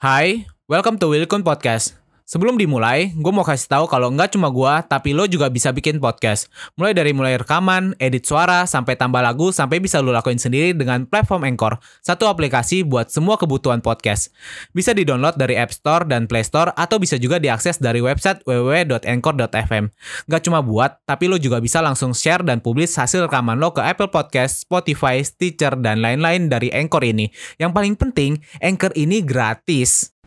Hai, welcome to Wilkun Podcast. Sebelum dimulai, gue mau kasih tahu kalau nggak cuma gue, tapi lo juga bisa bikin podcast. Mulai dari mulai rekaman, edit suara, sampai tambah lagu, sampai bisa lo lakuin sendiri dengan platform Anchor, satu aplikasi buat semua kebutuhan podcast. Bisa di-download dari App Store dan Play Store, atau bisa juga diakses dari website www.anchor.fm. Nggak cuma buat, tapi lo juga bisa langsung share dan publish hasil rekaman lo ke Apple Podcast, Spotify, Stitcher, dan lain-lain dari Anchor ini. Yang paling penting, Anchor ini gratis.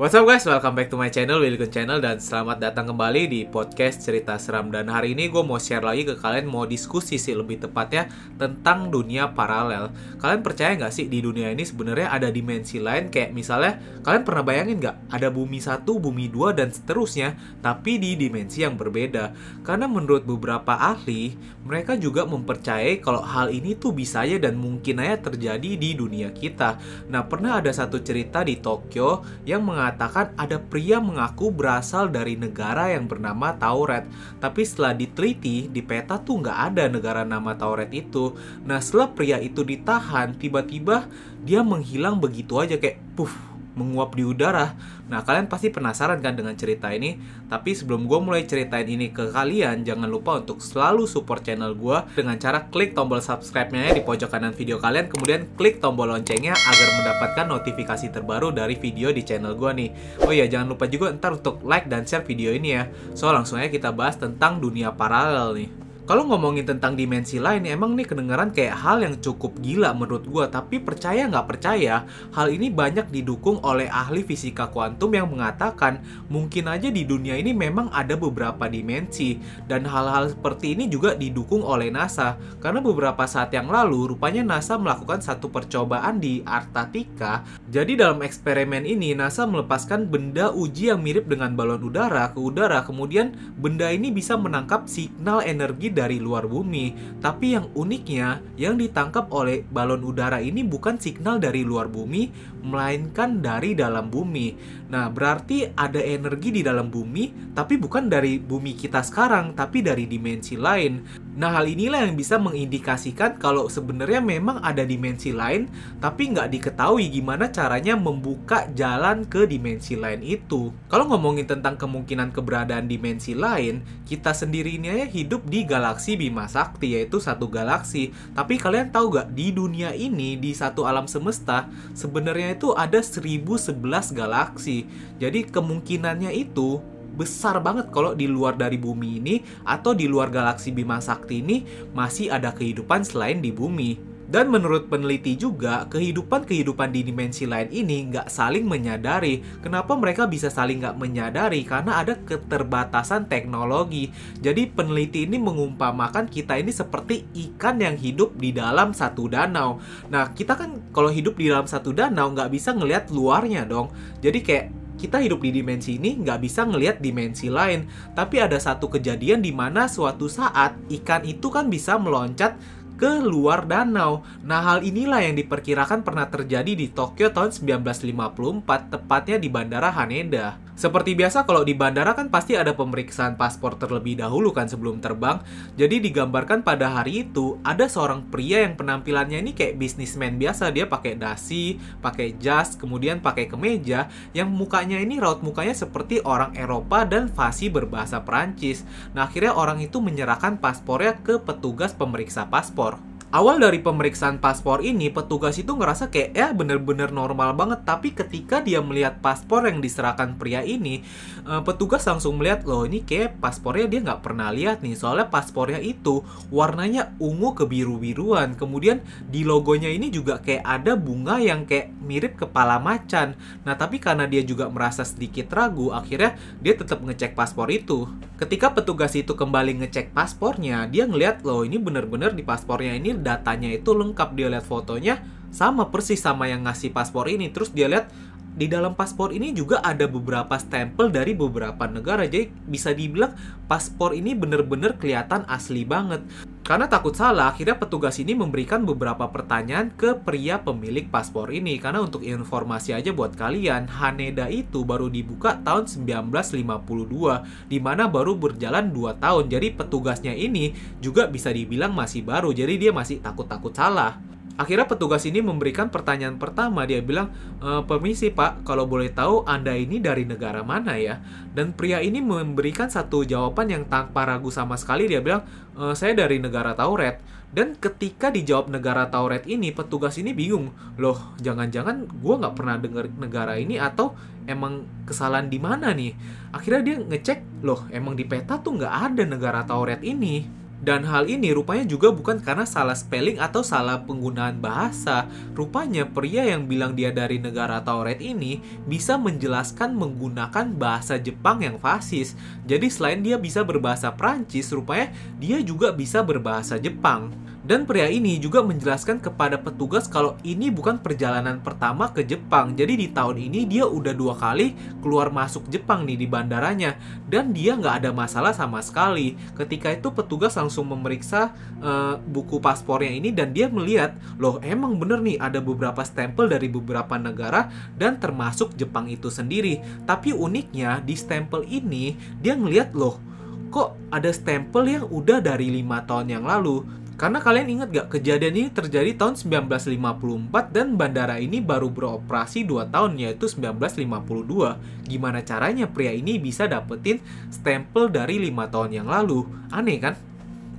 What's up guys, welcome back to my channel, Wilkun Channel Dan selamat datang kembali di podcast cerita seram. Dan hari ini gue mau share lagi ke kalian Mau diskusi sih lebih tepatnya Tentang dunia paralel. Kalian percaya nggak sih di dunia ini sebenarnya ada dimensi lain? Kayak misalnya, kalian pernah bayangin nggak? Ada bumi satu, bumi dua, dan seterusnya Tapi di dimensi yang berbeda. Karena menurut beberapa ahli Mereka juga mempercayai kalau hal ini tuh bisa aja dan mungkin aja terjadi di dunia kita. Nah pernah ada satu cerita di Tokyo Yang mengatakan mengatakan ada pria mengaku berasal dari negara yang bernama Tauret. Tapi setelah diteliti, di peta tuh nggak ada negara nama Tauret itu. Nah setelah pria itu ditahan, tiba-tiba dia menghilang begitu aja kayak puff menguap di udara. Nah, kalian pasti penasaran kan dengan cerita ini? Tapi sebelum gue mulai ceritain ini ke kalian, jangan lupa untuk selalu support channel gue dengan cara klik tombol subscribe-nya di pojok kanan video kalian, kemudian klik tombol loncengnya agar mendapatkan notifikasi terbaru dari video di channel gue nih. Oh iya, jangan lupa juga ntar untuk like dan share video ini ya. So, langsung aja kita bahas tentang dunia paralel nih. Kalau ngomongin tentang dimensi lain, emang nih kedengaran kayak hal yang cukup gila menurut gue. Tapi percaya nggak percaya, hal ini banyak didukung oleh ahli fisika kuantum yang mengatakan mungkin aja di dunia ini memang ada beberapa dimensi. Dan hal-hal seperti ini juga didukung oleh NASA. Karena beberapa saat yang lalu, rupanya NASA melakukan satu percobaan di Antartika. Jadi dalam eksperimen ini, NASA melepaskan benda uji yang mirip dengan balon udara ke udara. Kemudian benda ini bisa menangkap signal energi dari luar bumi. Tapi yang uniknya, yang ditangkap oleh balon udara ini bukan signal dari luar bumi, melainkan dari dalam bumi. Nah, berarti ada energi di dalam bumi, tapi bukan dari bumi kita sekarang, tapi dari dimensi lain. Nah, hal inilah yang bisa mengindikasikan kalau sebenarnya memang ada dimensi lain, tapi nggak diketahui gimana caranya membuka jalan ke dimensi lain itu. Kalau ngomongin tentang kemungkinan keberadaan dimensi lain, kita sendiri ini aja hidup di galaksi Bima Sakti, yaitu satu galaksi. Tapi kalian tahu gak, di dunia ini, di satu alam semesta, sebenarnya itu ada 1011 galaksi. Jadi kemungkinannya itu besar banget kalau di luar dari bumi ini atau di luar galaksi Bima Sakti ini masih ada kehidupan selain di bumi. Dan menurut peneliti juga, kehidupan-kehidupan di dimensi lain ini nggak saling menyadari. Kenapa mereka bisa saling nggak menyadari? Karena ada keterbatasan teknologi. Jadi peneliti ini mengumpamakan kita ini seperti ikan yang hidup di dalam satu danau. Nah, kita kan kalau hidup di dalam satu danau nggak bisa ngelihat luarnya dong. Jadi kayak kita hidup di dimensi ini nggak bisa ngelihat dimensi lain. Tapi ada satu kejadian di mana suatu saat ikan itu kan bisa meloncat ke luar danau. Nah, hal inilah yang diperkirakan pernah terjadi di Tokyo tahun 1954, tepatnya di Bandara Haneda. Seperti biasa kalau di bandara kan pasti ada pemeriksaan paspor terlebih dahulu kan sebelum terbang. Jadi digambarkan pada hari itu ada seorang pria yang penampilannya ini kayak bisnismen biasa. Dia pakai dasi, pakai jas, kemudian pakai kemeja yang mukanya ini raut mukanya seperti orang Eropa dan fasih berbahasa Perancis. Nah, akhirnya orang itu menyerahkan paspornya ke petugas pemeriksa paspor awal dari pemeriksaan paspor ini petugas itu ngerasa kayak ya bener-bener normal banget. Tapi ketika dia melihat paspor yang diserahkan pria ini uh, petugas langsung melihat loh ini kayak paspornya dia nggak pernah lihat nih. Soalnya paspornya itu warnanya ungu kebiru-biruan. Kemudian di logonya ini juga kayak ada bunga yang kayak mirip kepala macan. Nah tapi karena dia juga merasa sedikit ragu akhirnya dia tetap ngecek paspor itu. Ketika petugas itu kembali ngecek paspornya dia ngeliat loh ini bener-bener di paspornya ini datanya itu lengkap dia lihat fotonya sama persis sama yang ngasih paspor ini. Terus dia lihat di dalam paspor ini juga ada beberapa stempel dari beberapa negara. Jadi bisa dibilang paspor ini bener-bener kelihatan asli banget karena takut salah, akhirnya petugas ini memberikan beberapa pertanyaan ke pria pemilik paspor ini. Karena untuk informasi aja buat kalian, Haneda itu baru dibuka tahun 1952, di mana baru berjalan 2 tahun. Jadi petugasnya ini juga bisa dibilang masih baru, jadi dia masih takut-takut salah. Akhirnya petugas ini memberikan pertanyaan pertama. Dia bilang, e, permisi pak, kalau boleh tahu Anda ini dari negara mana ya? Dan pria ini memberikan satu jawaban yang tanpa ragu sama sekali. Dia bilang, e, saya dari negara Tauret. Dan ketika dijawab negara Tauret ini, petugas ini bingung. Loh, jangan-jangan gue nggak pernah dengar negara ini atau emang kesalahan di mana nih? Akhirnya dia ngecek, loh emang di peta tuh nggak ada negara Tauret ini. Dan hal ini rupanya juga bukan karena salah spelling atau salah penggunaan bahasa. Rupanya pria yang bilang dia dari negara Tauret ini bisa menjelaskan menggunakan bahasa Jepang yang fasis. Jadi selain dia bisa berbahasa Prancis, rupanya dia juga bisa berbahasa Jepang. Dan pria ini juga menjelaskan kepada petugas kalau ini bukan perjalanan pertama ke Jepang. Jadi di tahun ini dia udah dua kali keluar masuk Jepang nih di bandaranya. Dan dia nggak ada masalah sama sekali. Ketika itu petugas langsung memeriksa uh, buku paspornya ini dan dia melihat, loh emang bener nih ada beberapa stempel dari beberapa negara dan termasuk Jepang itu sendiri. Tapi uniknya di stempel ini dia ngeliat loh kok ada stempel yang udah dari lima tahun yang lalu karena kalian ingat gak, kejadian ini terjadi tahun 1954 dan bandara ini baru beroperasi 2 tahun yaitu 1952. Gimana caranya pria ini bisa dapetin stempel dari 5 tahun yang lalu? Aneh kan?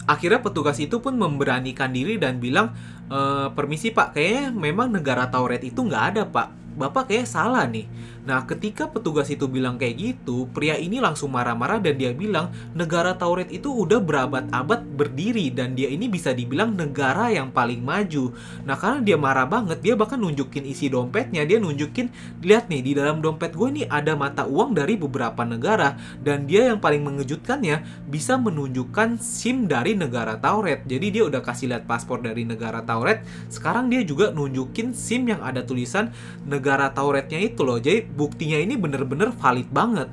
Akhirnya petugas itu pun memberanikan diri dan bilang, e, permisi pak, kayaknya memang negara Tauret itu nggak ada pak. Bapak kayak salah nih Nah, ketika petugas itu bilang kayak gitu, pria ini langsung marah-marah dan dia bilang negara Tauret itu udah berabad-abad berdiri dan dia ini bisa dibilang negara yang paling maju. Nah, karena dia marah banget, dia bahkan nunjukin isi dompetnya, dia nunjukin, lihat nih di dalam dompet gue ini ada mata uang dari beberapa negara dan dia yang paling mengejutkannya bisa menunjukkan SIM dari negara Tauret. Jadi dia udah kasih lihat paspor dari negara Tauret, sekarang dia juga nunjukin SIM yang ada tulisan negara Tauretnya itu loh. Jadi buktinya ini bener-bener valid banget.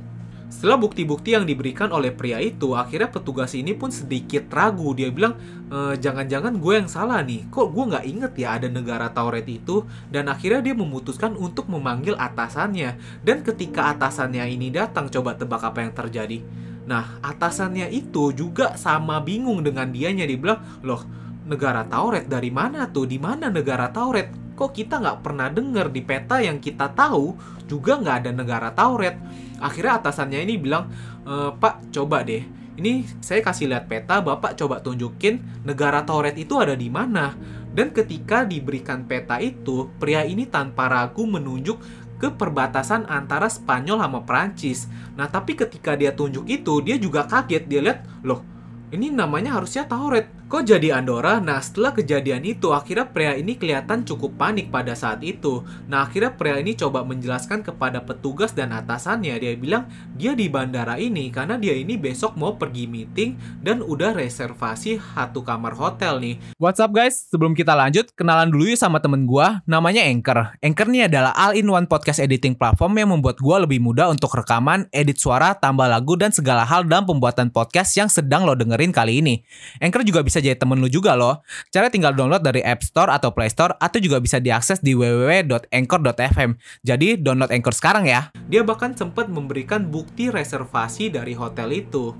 Setelah bukti-bukti yang diberikan oleh pria itu, akhirnya petugas ini pun sedikit ragu. Dia bilang, e, jangan-jangan gue yang salah nih. Kok gue nggak inget ya ada negara Tauret itu? Dan akhirnya dia memutuskan untuk memanggil atasannya. Dan ketika atasannya ini datang, coba tebak apa yang terjadi. Nah, atasannya itu juga sama bingung dengan dianya. Dia bilang, loh, negara Tauret dari mana tuh? Di mana negara Tauret? Kok kita nggak pernah dengar di peta yang kita tahu juga nggak ada negara Tauret. Akhirnya atasannya ini bilang, e, Pak coba deh, ini saya kasih lihat peta, Bapak coba tunjukin negara Tauret itu ada di mana. Dan ketika diberikan peta itu, pria ini tanpa ragu menunjuk ke perbatasan antara Spanyol sama Prancis. Nah, tapi ketika dia tunjuk itu, dia juga kaget. Dia lihat, loh, ini namanya harusnya Tauret. Kok jadi Andorra? Nah, setelah kejadian itu, akhirnya pria ini kelihatan cukup panik pada saat itu. Nah, akhirnya pria ini coba menjelaskan kepada petugas dan atasannya. Dia bilang, dia di bandara ini karena dia ini besok mau pergi meeting dan udah reservasi satu kamar hotel nih. What's up guys? Sebelum kita lanjut, kenalan dulu yuk sama temen gue, namanya Anchor. Anchor ini adalah all-in-one podcast editing platform yang membuat gue lebih mudah untuk rekaman, edit suara, tambah lagu, dan segala hal dalam pembuatan podcast yang sedang lo dengerin kali ini. Anchor juga bisa bisa jadi temen lu juga loh. Cara tinggal download dari App Store atau Play Store atau juga bisa diakses di www.anchor.fm. Jadi download Anchor sekarang ya. Dia bahkan sempat memberikan bukti reservasi dari hotel itu.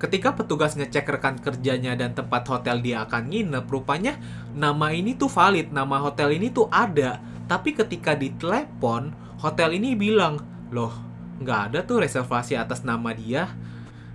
Ketika petugas ngecek rekan kerjanya dan tempat hotel dia akan nginep, rupanya nama ini tuh valid, nama hotel ini tuh ada. Tapi ketika ditelepon, hotel ini bilang, loh, nggak ada tuh reservasi atas nama dia.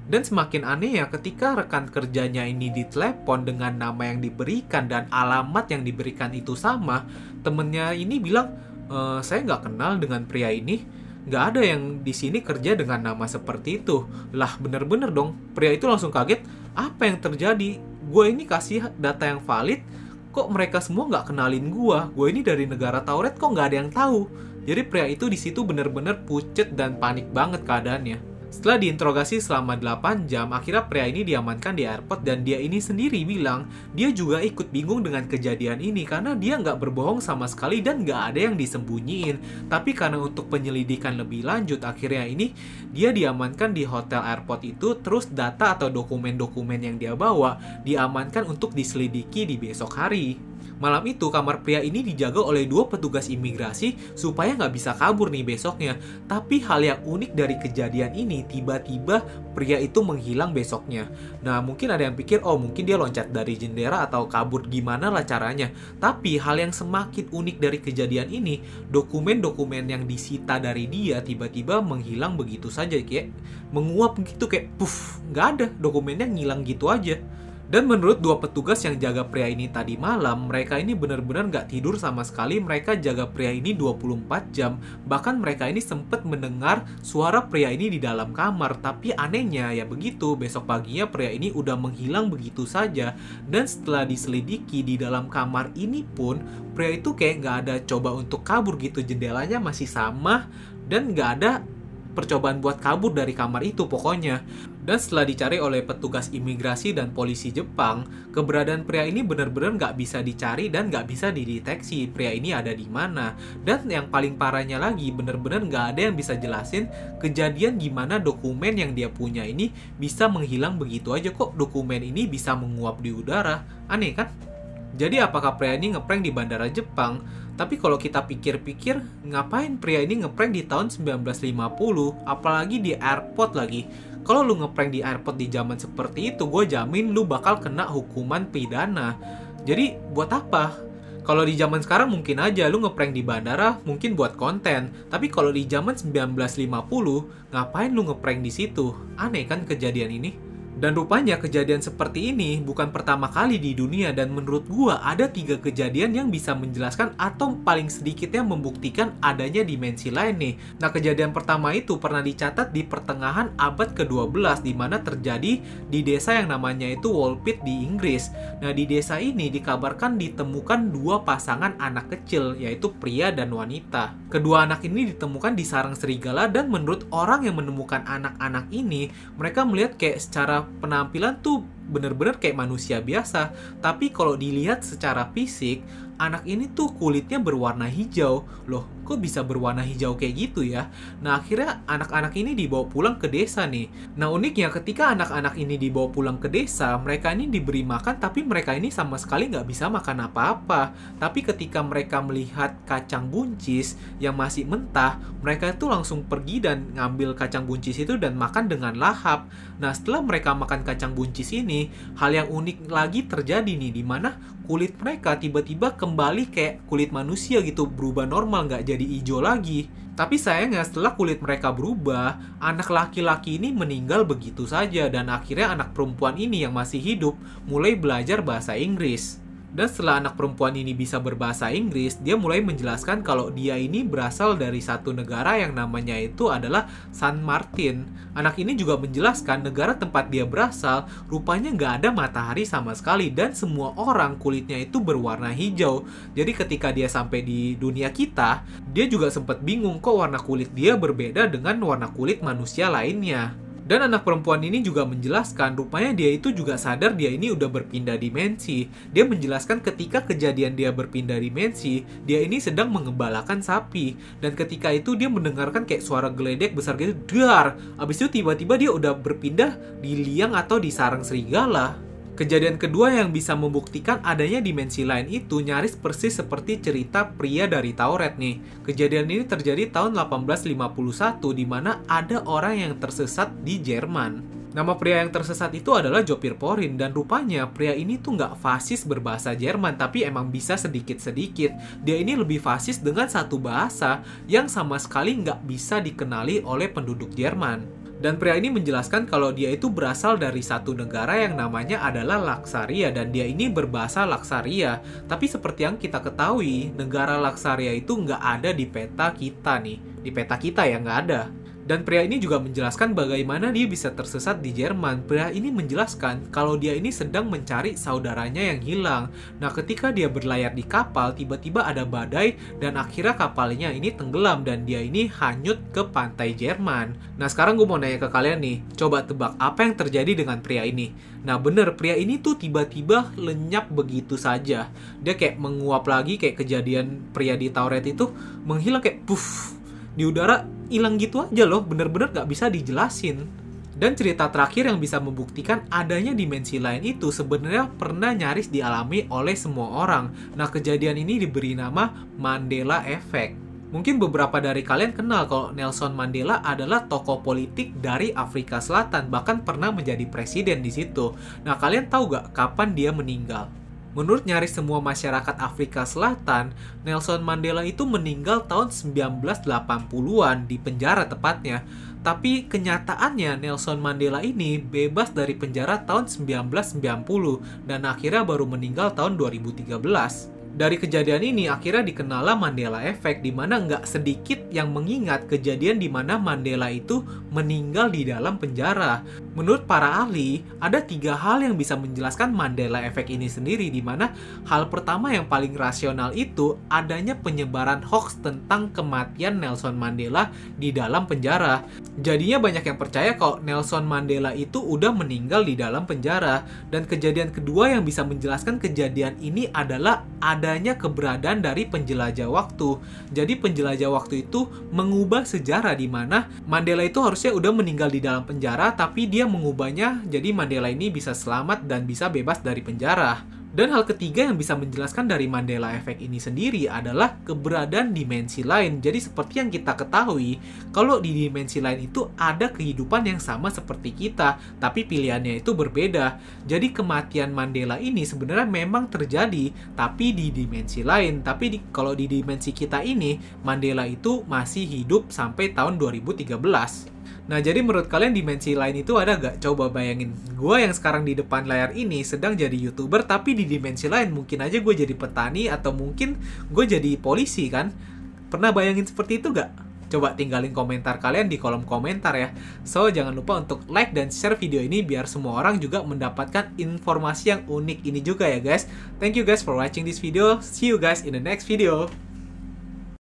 Dan semakin aneh ya ketika rekan kerjanya ini ditelepon dengan nama yang diberikan dan alamat yang diberikan itu sama, temennya ini bilang, e, saya nggak kenal dengan pria ini, nggak ada yang di sini kerja dengan nama seperti itu. Lah bener-bener dong, pria itu langsung kaget, apa yang terjadi? Gue ini kasih data yang valid, kok mereka semua nggak kenalin gue? Gue ini dari negara Tauret kok nggak ada yang tahu? Jadi pria itu di situ bener-bener pucet dan panik banget keadaannya. Setelah diinterogasi selama 8 jam, akhirnya pria ini diamankan di airport dan dia ini sendiri bilang dia juga ikut bingung dengan kejadian ini karena dia nggak berbohong sama sekali dan nggak ada yang disembunyiin. Tapi karena untuk penyelidikan lebih lanjut, akhirnya ini dia diamankan di hotel airport itu, terus data atau dokumen-dokumen yang dia bawa diamankan untuk diselidiki di besok hari. Malam itu kamar pria ini dijaga oleh dua petugas imigrasi supaya nggak bisa kabur nih besoknya. Tapi hal yang unik dari kejadian ini tiba-tiba pria itu menghilang besoknya. Nah mungkin ada yang pikir oh mungkin dia loncat dari jendela atau kabur gimana lah caranya. Tapi hal yang semakin unik dari kejadian ini dokumen-dokumen yang disita dari dia tiba-tiba menghilang begitu saja kayak menguap gitu kayak puff nggak ada dokumennya ngilang gitu aja. Dan menurut dua petugas yang jaga pria ini tadi malam, mereka ini benar-benar nggak tidur sama sekali. Mereka jaga pria ini 24 jam. Bahkan mereka ini sempat mendengar suara pria ini di dalam kamar. Tapi anehnya ya begitu, besok paginya pria ini udah menghilang begitu saja. Dan setelah diselidiki di dalam kamar ini pun, pria itu kayak nggak ada coba untuk kabur gitu. Jendelanya masih sama dan nggak ada percobaan buat kabur dari kamar itu pokoknya. Dan setelah dicari oleh petugas imigrasi dan polisi Jepang, keberadaan pria ini benar-benar nggak bisa dicari dan nggak bisa dideteksi pria ini ada di mana. Dan yang paling parahnya lagi, benar-benar nggak ada yang bisa jelasin kejadian gimana dokumen yang dia punya ini bisa menghilang begitu aja kok dokumen ini bisa menguap di udara. Aneh kan? Jadi apakah pria ini ngeprank di bandara Jepang? Tapi kalau kita pikir-pikir, ngapain pria ini ngeprank di tahun 1950, apalagi di airport lagi? Kalau lu ngeprank di airport di zaman seperti itu, gue jamin lu bakal kena hukuman pidana. Jadi buat apa? Kalau di zaman sekarang mungkin aja lu ngeprank di bandara mungkin buat konten, tapi kalau di zaman 1950 ngapain lu ngeprank di situ? Aneh kan kejadian ini? Dan rupanya kejadian seperti ini bukan pertama kali di dunia dan menurut gua ada tiga kejadian yang bisa menjelaskan atau paling sedikitnya membuktikan adanya dimensi lain nih. Nah kejadian pertama itu pernah dicatat di pertengahan abad ke-12 di mana terjadi di desa yang namanya itu Wolpit di Inggris. Nah di desa ini dikabarkan ditemukan dua pasangan anak kecil yaitu pria dan wanita. Kedua anak ini ditemukan di sarang serigala dan menurut orang yang menemukan anak-anak ini mereka melihat kayak secara penampilan tuh bener-bener kayak manusia biasa. Tapi kalau dilihat secara fisik, anak ini tuh kulitnya berwarna hijau. Loh, kok bisa berwarna hijau kayak gitu ya? Nah, akhirnya anak-anak ini dibawa pulang ke desa nih. Nah, uniknya ketika anak-anak ini dibawa pulang ke desa, mereka ini diberi makan, tapi mereka ini sama sekali nggak bisa makan apa-apa. Tapi ketika mereka melihat kacang buncis yang masih mentah, mereka itu langsung pergi dan ngambil kacang buncis itu dan makan dengan lahap. Nah, setelah mereka makan kacang buncis ini, hal yang unik lagi terjadi nih, di mana kulit mereka tiba-tiba kembali kayak kulit manusia gitu, berubah normal, nggak jadi hijau lagi. Tapi sayangnya setelah kulit mereka berubah, anak laki-laki ini meninggal begitu saja dan akhirnya anak perempuan ini yang masih hidup mulai belajar bahasa Inggris. Dan setelah anak perempuan ini bisa berbahasa Inggris, dia mulai menjelaskan kalau dia ini berasal dari satu negara yang namanya itu adalah San Martin. Anak ini juga menjelaskan negara tempat dia berasal rupanya nggak ada matahari sama sekali dan semua orang kulitnya itu berwarna hijau. Jadi ketika dia sampai di dunia kita, dia juga sempat bingung kok warna kulit dia berbeda dengan warna kulit manusia lainnya. Dan anak perempuan ini juga menjelaskan rupanya dia itu juga sadar dia ini udah berpindah dimensi. Dia menjelaskan ketika kejadian dia berpindah dimensi, dia ini sedang mengembalakan sapi. Dan ketika itu dia mendengarkan kayak suara geledek besar gitu, dar. Abis itu tiba-tiba dia udah berpindah di liang atau di sarang serigala. Kejadian kedua yang bisa membuktikan adanya dimensi lain itu nyaris persis seperti cerita pria dari Tauret nih. Kejadian ini terjadi tahun 1851 di mana ada orang yang tersesat di Jerman. Nama pria yang tersesat itu adalah Jopir Porin dan rupanya pria ini tuh nggak fasis berbahasa Jerman tapi emang bisa sedikit-sedikit. Dia ini lebih fasis dengan satu bahasa yang sama sekali nggak bisa dikenali oleh penduduk Jerman. Dan pria ini menjelaskan kalau dia itu berasal dari satu negara yang namanya adalah Laksaria dan dia ini berbahasa Laksaria. Tapi seperti yang kita ketahui, negara Laksaria itu nggak ada di peta kita nih. Di peta kita ya nggak ada. Dan pria ini juga menjelaskan bagaimana dia bisa tersesat di Jerman. Pria ini menjelaskan kalau dia ini sedang mencari saudaranya yang hilang. Nah, ketika dia berlayar di kapal, tiba-tiba ada badai dan akhirnya kapalnya ini tenggelam dan dia ini hanyut ke pantai Jerman. Nah, sekarang gue mau nanya ke kalian nih, coba tebak apa yang terjadi dengan pria ini? Nah, bener, pria ini tuh tiba-tiba lenyap begitu saja. Dia kayak menguap lagi kayak kejadian pria di Tauret itu menghilang kayak puff di udara hilang gitu aja loh bener-bener gak bisa dijelasin Dan cerita terakhir yang bisa membuktikan adanya dimensi lain itu sebenarnya pernah nyaris dialami oleh semua orang. Nah, kejadian ini diberi nama Mandela Effect. Mungkin beberapa dari kalian kenal kalau Nelson Mandela adalah tokoh politik dari Afrika Selatan, bahkan pernah menjadi presiden di situ. Nah, kalian tahu gak kapan dia meninggal? Menurut nyaris semua masyarakat Afrika Selatan, Nelson Mandela itu meninggal tahun 1980-an di penjara tepatnya. Tapi kenyataannya Nelson Mandela ini bebas dari penjara tahun 1990 dan akhirnya baru meninggal tahun 2013 dari kejadian ini akhirnya dikenal Mandela Effect di mana nggak sedikit yang mengingat kejadian di mana Mandela itu meninggal di dalam penjara. Menurut para ahli, ada tiga hal yang bisa menjelaskan Mandela Effect ini sendiri di mana hal pertama yang paling rasional itu adanya penyebaran hoax tentang kematian Nelson Mandela di dalam penjara. Jadinya banyak yang percaya kalau Nelson Mandela itu udah meninggal di dalam penjara dan kejadian kedua yang bisa menjelaskan kejadian ini adalah ada adanya keberadaan dari penjelajah waktu. Jadi penjelajah waktu itu mengubah sejarah di mana Mandela itu harusnya udah meninggal di dalam penjara tapi dia mengubahnya jadi Mandela ini bisa selamat dan bisa bebas dari penjara. Dan hal ketiga yang bisa menjelaskan dari Mandela Effect ini sendiri adalah keberadaan dimensi lain. Jadi seperti yang kita ketahui, kalau di dimensi lain itu ada kehidupan yang sama seperti kita, tapi pilihannya itu berbeda. Jadi kematian Mandela ini sebenarnya memang terjadi, tapi di dimensi lain. Tapi di, kalau di dimensi kita ini, Mandela itu masih hidup sampai tahun 2013. Nah, jadi menurut kalian dimensi lain itu ada gak? Coba bayangin, gue yang sekarang di depan layar ini sedang jadi YouTuber, tapi di dimensi lain mungkin aja gue jadi petani atau mungkin gue jadi polisi kan? Pernah bayangin seperti itu gak? Coba tinggalin komentar kalian di kolom komentar ya. So, jangan lupa untuk like dan share video ini biar semua orang juga mendapatkan informasi yang unik ini juga ya guys. Thank you guys for watching this video. See you guys in the next video.